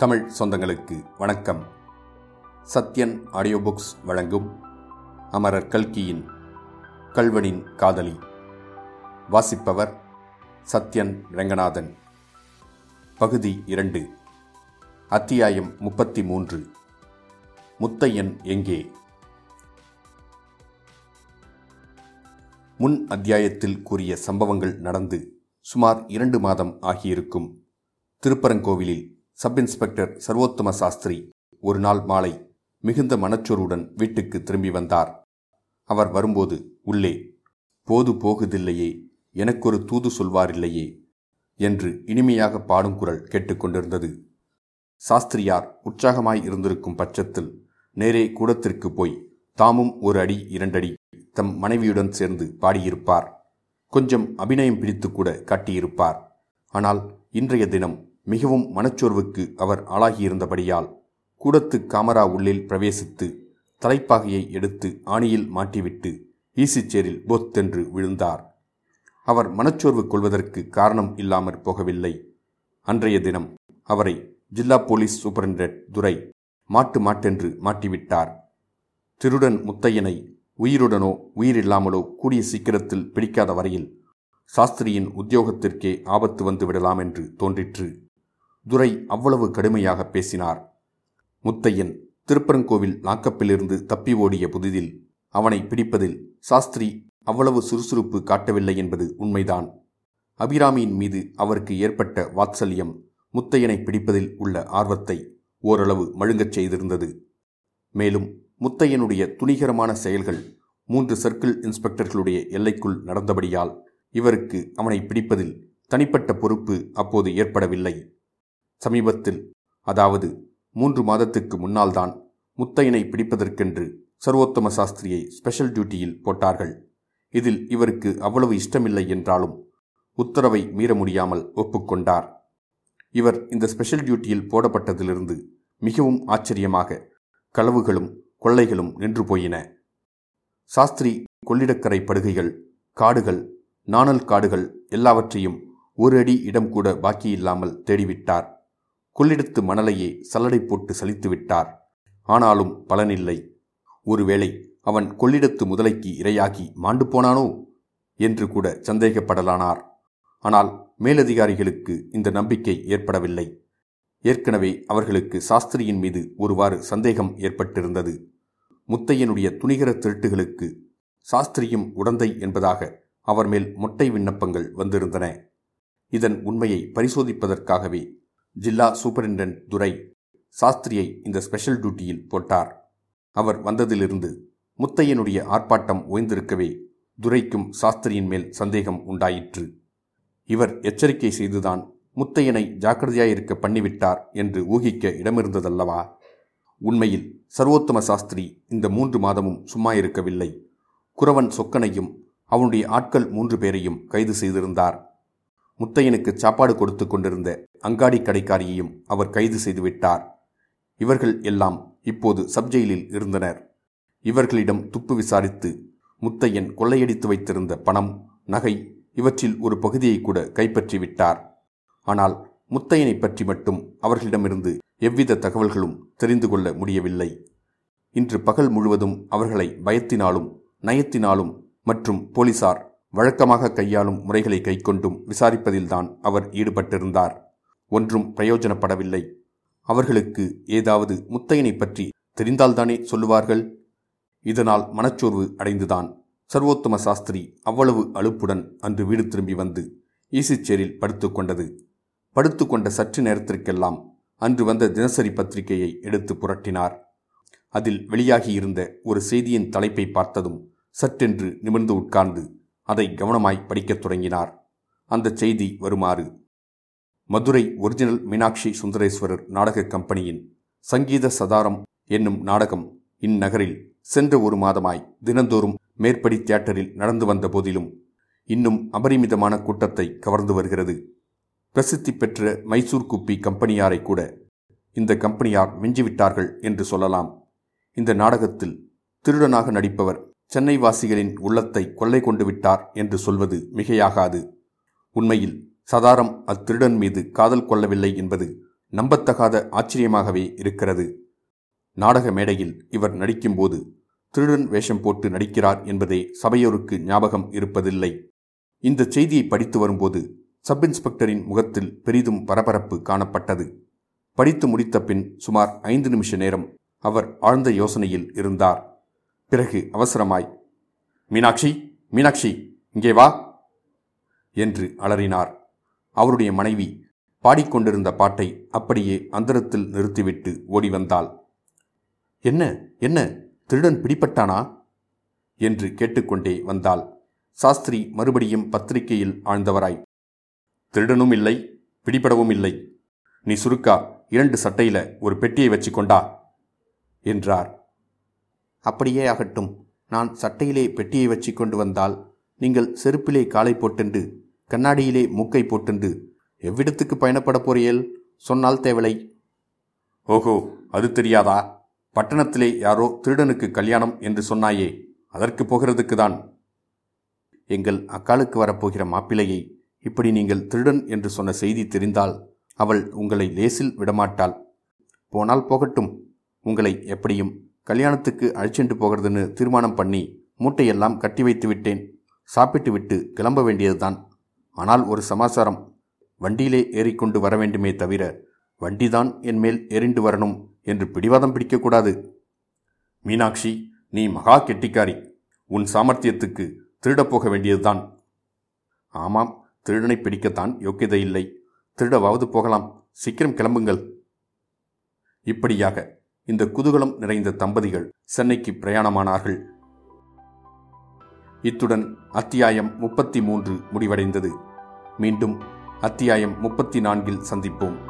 தமிழ் சொந்தங்களுக்கு வணக்கம். Sathyan audio books வழங்கும் அமரர் கல்கியின் கல்வனின் காதலி. வாசிப்பவர் சத்யன் ரெங்கநாதன். பகுதி இரண்டு. அத்தியாயம் முப்பத்தி மூன்று முத்தையன் எங்கே? முன் அத்தியாயத்தில் கூறிய சம்பவங்கள் நடந்து சுமார் இரண்டு மாதம் ஆகியிருக்கும். திருப்பரங்கோவிலில் சப் இன்ஸ்பெக்டர் சர்வோத்தம சாஸ்திரி ஒரு நாள் மாலை மிகுந்த மனச்சோர்வுடன் வீட்டுக்கு திரும்பி வந்தார். அவர் வரும்போது உள்ளே போது போகுதில்லையே எனக்கொரு தூது சொல்வாரில்லையே என்று இனிமையாக பாடும் குரல் கேட்டுக்கொண்டிருந்தது சாஸ்திரியார் உற்சாகமாய் இருந்திருக்கும் பட்சத்தில் நேரே கூடத்திற்கு போய் தாமும் ஒரு அடி இரண்டடி தம் மனைவியுடன் சேர்ந்து பாடியிருப்பார். கொஞ்சம் அபிநயம் பிடித்து கூட காட்டியிருப்பார். ஆனால் இன்றைய தினம் மிகவும் மனச்சோர்வுக்கு அவர் ஆளாகியிருந்தபடியால் கூடத்து காமரா உள்ளில் பிரவேசித்து தலைப்பாகையை எடுத்து ஆணியில் மாட்டிவிட்டு ஈசிச்சேரில் பொத்தென்று விழுந்தார். அவர் மனச்சோர்வு கொள்வதற்கு காரணம் இல்லாமற் போகவில்லை. அன்றைய தினம் அவரை ஜில்லா போலீஸ் சூப்பரிண்டென்ட் துரை மாட்டு மாட்டென்று மாட்டிவிட்டார். திருடன் முத்தையனை உயிருடனோ உயிரில்லாமலோ கூடிய சீக்கிரத்தில் பிடிக்காத வரையில் சாஸ்திரியின் உத்தியோகத்திற்கே ஆபத்து வந்து விடலாம் என்று தோன்றிற்று. துரை அவ்வளவு கடுமையாக பேசினார். முத்தையன் திருப்பரங்கோவில் லாக்கப்பிலிருந்து தப்பி ஓடிய புதிதில் அவனை பிடிப்பதில் சாஸ்திரி அவ்வளவு சுறுசுறுப்பு காட்டவில்லை என்பது உண்மைதான். அபிராமியின் மீது அவருக்கு ஏற்பட்ட வாத்சல்யம் முத்தையனை பிடிப்பதில் உள்ள ஆர்வத்தை ஓரளவு மழுங்கச் செய்திருந்தது. மேலும் முத்தையனுடைய துணிகரமான செயல்கள் மூன்று சர்க்கிள் இன்ஸ்பெக்டர்களுடைய எல்லைக்குள் நடந்தபடியால் இவருக்கு அவனை பிடிப்பதில் தனிப்பட்ட பொறுப்பு அப்போது ஏற்படவில்லை. சமீபத்தில் அதாவது மூன்று மாதத்துக்கு முன்னால்தான் முத்தையனை பிடிப்பதற்கென்று சர்வோத்தம சாஸ்திரியை ஸ்பெஷல் டியூட்டியில் போட்டார்கள். இதில் இவருக்கு அவ்வளவு இஷ்டமில்லை என்றாலும் உத்தரவை மீற முடியாமல் ஒப்புக்கொண்டார். இவர் இந்த ஸ்பெஷல் டியூட்டியில் போடப்பட்டதிலிருந்து மிகவும் ஆச்சரியமாக களவுகளும் கொள்ளைகளும் நின்று போயின. சாஸ்திரி கொள்ளிடக்கரை படுகைகள் காடுகள் நாணல் காடுகள் எல்லாவற்றையும் ஒரு அடி இடம் கூட பாக்கியில்லாமல் தேடிவிட்டார். கொள்ளிடத்து மணலையே சல்லடை போட்டு சலித்து விட்டார் ஆனாலும் பலனில்லை. ஒருவேளை அவன் கொள்ளிடத்து முதலைக்கு இரையாகி மாண்டு போனானோ? என்று கூட சந்தேகப்படலானார். ஆனால் மேலதிகாரிகளுக்கு இந்த நம்பிக்கை ஏற்படவில்லை. ஏற்கனவே அவர்களுக்கு சாஸ்திரியின் மீது ஒருவாறு சந்தேகம் ஏற்பட்டிருந்தது. முத்தையனுடைய துணிகர திருட்டுகளுக்கு சாஸ்திரியும் உடந்தை என்பதாக அவர் மேல் மொட்டை விண்ணப்பங்கள் வந்திருந்தன. இதன் உண்மையை பரிசோதிப்பதற்காகவே ஜில்லா சூப்பரிண்டென்ட் துரை சாஸ்திரியை இந்த ஸ்பெஷல் டியூட்டியில் போட்டார். அவர் வந்ததிலிருந்து முத்தையனுடைய ஆர்ப்பாட்டம் ஓய்ந்திருக்கவே துரைக்கும் சாஸ்திரியின் மேல் சந்தேகம் உண்டாயிற்று. இவர் எச்சரிக்கை செய்துதான் முத்தையனை ஜாக்கிரதையாயிருக்க பண்ணிவிட்டார் என்று ஊகிக்க இடமிருந்ததல்லவா? உண்மையில் சர்வோத்தம சாஸ்திரி இந்த மூன்று மாதமும் சும்மா இருக்கவில்லை குரவன் சொக்கனையும் அவனுடைய ஆட்கள் மூன்று பேரையும் கைது செய்திருந்தார். முத்தையனுக்கு சாப்பாடு கொடுத்து கொண்டிருந்த அங்காடி கடைக்காரியையும் அவர் கைது செய்துவிட்டார் இவர்கள் எல்லாம் இப்போது சப்ஜெயிலில் இருந்தனர். இவர்களிடம் துப்பு விசாரித்து முத்தையன் கொள்ளையடித்து வைத்திருந்த பணம் நகை இவற்றில் ஒரு பகுதியை கூட கைப்பற்றிவிட்டார் ஆனால் முத்தையனை பற்றி மட்டும் அவர்களிடமிருந்து எவ்வித தகவல்களும் தெரிந்து கொள்ள முடியவில்லை. இன்று பகல் முழுவதும் அவர்களை பயத்தினாலும் நயத்தினாலும் மற்றும் போலீசார் வழக்கமாக கையாளும் முறைகளை கைக்கொண்டும் விசாரிப்பதில்தான் அவர் ஈடுபட்டிருந்தார். ஒன்றும் பிரயோஜனப்படவில்லை. அவர்களுக்கு ஏதாவது முத்தையனை பற்றி தெரிந்தால்தானே சொல்லுவார்கள்? இதனால் மனச்சோர்வு அடைந்துதான். சர்வோத்தம சாஸ்திரி அவ்வளவு அலுப்புடன் அன்று வீடு திரும்பி வந்து ஈசிச்சேரில் படுத்துக்கொண்டது படுத்துக்கொண்ட சற்று நேரத்திற்கெல்லாம் அன்று வந்த தினசரி பத்திரிகையை எடுத்து புரட்டினார். அதில் வெளியாகியிருந்த ஒரு செய்தியின் தலைப்பை பார்த்ததும் சற்றென்று நிமிர்ந்து உட்கார்ந்து அதை கவனமாய் படிக்கத் தொடங்கினார். அந்த செய்தி வருமாறு. மதுரை ஒரிஜினல் மீனாட்சி சுந்தரேஸ்வரர் நாடக கம்பெனியின் சங்கீத சதாரம் என்னும் நாடகம் இந்நகரில் சென்ற ஒரு மாதமாய் தினந்தோறும் மேற்படி தியேட்டரில் நடந்து வந்த போதிலும் இன்னும் அபரிமிதமான கூட்டத்தை கவர்ந்து வருகிறது. பிரசித்தி பெற்ற மைசூர் குப்பி கம்பெனியாரை கூட இந்த கம்பெனியார் மிஞ்சிவிட்டார்கள் என்று சொல்லலாம். இந்த நாடகத்தில் திருடனாக நடிப்பவர் சென்னை வாசிகளின் உள்ளத்தை கொள்ளை கொண்டு விட்டார் என்று சொல்வது மிகையாகாது. உண்மையில் சதாரம் அத்திருடன் மீது காதல் கொள்ளவில்லை என்பது நம்பத்தகாத ஆச்சரியமாகவே இருக்கிறது. நாடக மேடையில் இவர் நடிக்கும்போது திருடன் வேஷம் போட்டு நடிக்கிறார் என்பதே சபையோருக்கு ஞாபகம் இருப்பதில்லை. இந்த செய்தியை படித்து வரும்போது சப் இன்ஸ்பெக்டரின் முகத்தில் பெரிதும் பரபரப்பு காணப்பட்டது. படித்து முடித்த பின் சுமார் ஐந்து நிமிஷ நேரம் அவர் ஆழ்ந்த யோசனையில் இருந்தார். பிறகு அவசரமாய் மீனாட்சி மீனாட்சி இங்கே வா என்று அலறினார். அவருடைய மனைவி பாடிக்கொண்டிருந்த பாட்டை அப்படியே அந்தரத்தில் நிறுத்திவிட்டு ஓடி வந்தாள். என்ன என்ன திருடன் பிடிப்பட்டானா என்று கேட்டுக்கொண்டே வந்தாள். சாஸ்திரி மறுபடியும் பத்திரிகையில் ஆழ்ந்தவராய் திருடனும் இல்லை பிடிபடவும் இல்லை. நீ சுருக்கா இரண்டு சட்டையில ஒரு பெட்டியை வச்சுக்கொண்டா? என்றார். அப்படியே ஆகட்டும். நான் சட்டையிலே பெட்டியை வச்சு கொண்டு வந்தால் நீங்கள் செருப்பிலே காலை போட்டுண்டு கண்ணாடியிலே மூக்கை போட்டுண்டு எவ்விடத்துக்கு பயணப்பட போறியல் சொன்னால் தேவலை ஓஹோ அது தெரியாதா? பட்டணத்திலே யாரோ திருடனுக்கு கல்யாணம் என்று சொன்னாயே அதற்கு போகிறதுக்கு தான். எங்கள் அக்காலுக்கு வரப்போகிற மாப்பிள்ளையை இப்படி நீங்கள் திருடன் என்று சொன்ன செய்தி தெரிந்தால் அவள் உங்களை லேசில் விடமாட்டாள். போனால் போகட்டும். உங்களை எப்படியும் கல்யாணத்துக்கு அழைச்சிட்டு போகிறதுன்னு தீர்மானம் பண்ணி மூட்டையெல்லாம் கட்டி வைத்து விட்டேன் சாப்பிட்டு விட்டு கிளம்ப வேண்டியதுதான். ஆனால் ஒரு சமாசாரம். வண்டியிலே ஏறிக்கொண்டு வர வேண்டுமே தவிர வண்டிதான் என் மேல் எரிண்டு வரணும் என்று பிடிவாதம் பிடிக்கக்கூடாது. மீனாட்சி நீ மகா கெட்டிக்காரி. உன் சாமர்த்தியத்துக்கு திருடப் போக வேண்டியதுதான். ஆமாம் திருடனை பிடிக்கத்தான் யோக்கியதை இல்லை. திருடவாவது போகலாம். சீக்கிரம் கிளம்புங்கள். இப்படியாக இந்த குதூகலம் நிறைந்த தம்பதிகள் சென்னைக்கு பிரயாணமானார்கள். இத்துடன் அத்தியாயம் முப்பத்தி மூன்று முடிவடைந்தது. மீண்டும் அத்தியாயம் முப்பத்தி நான்கில் சந்திப்போம்.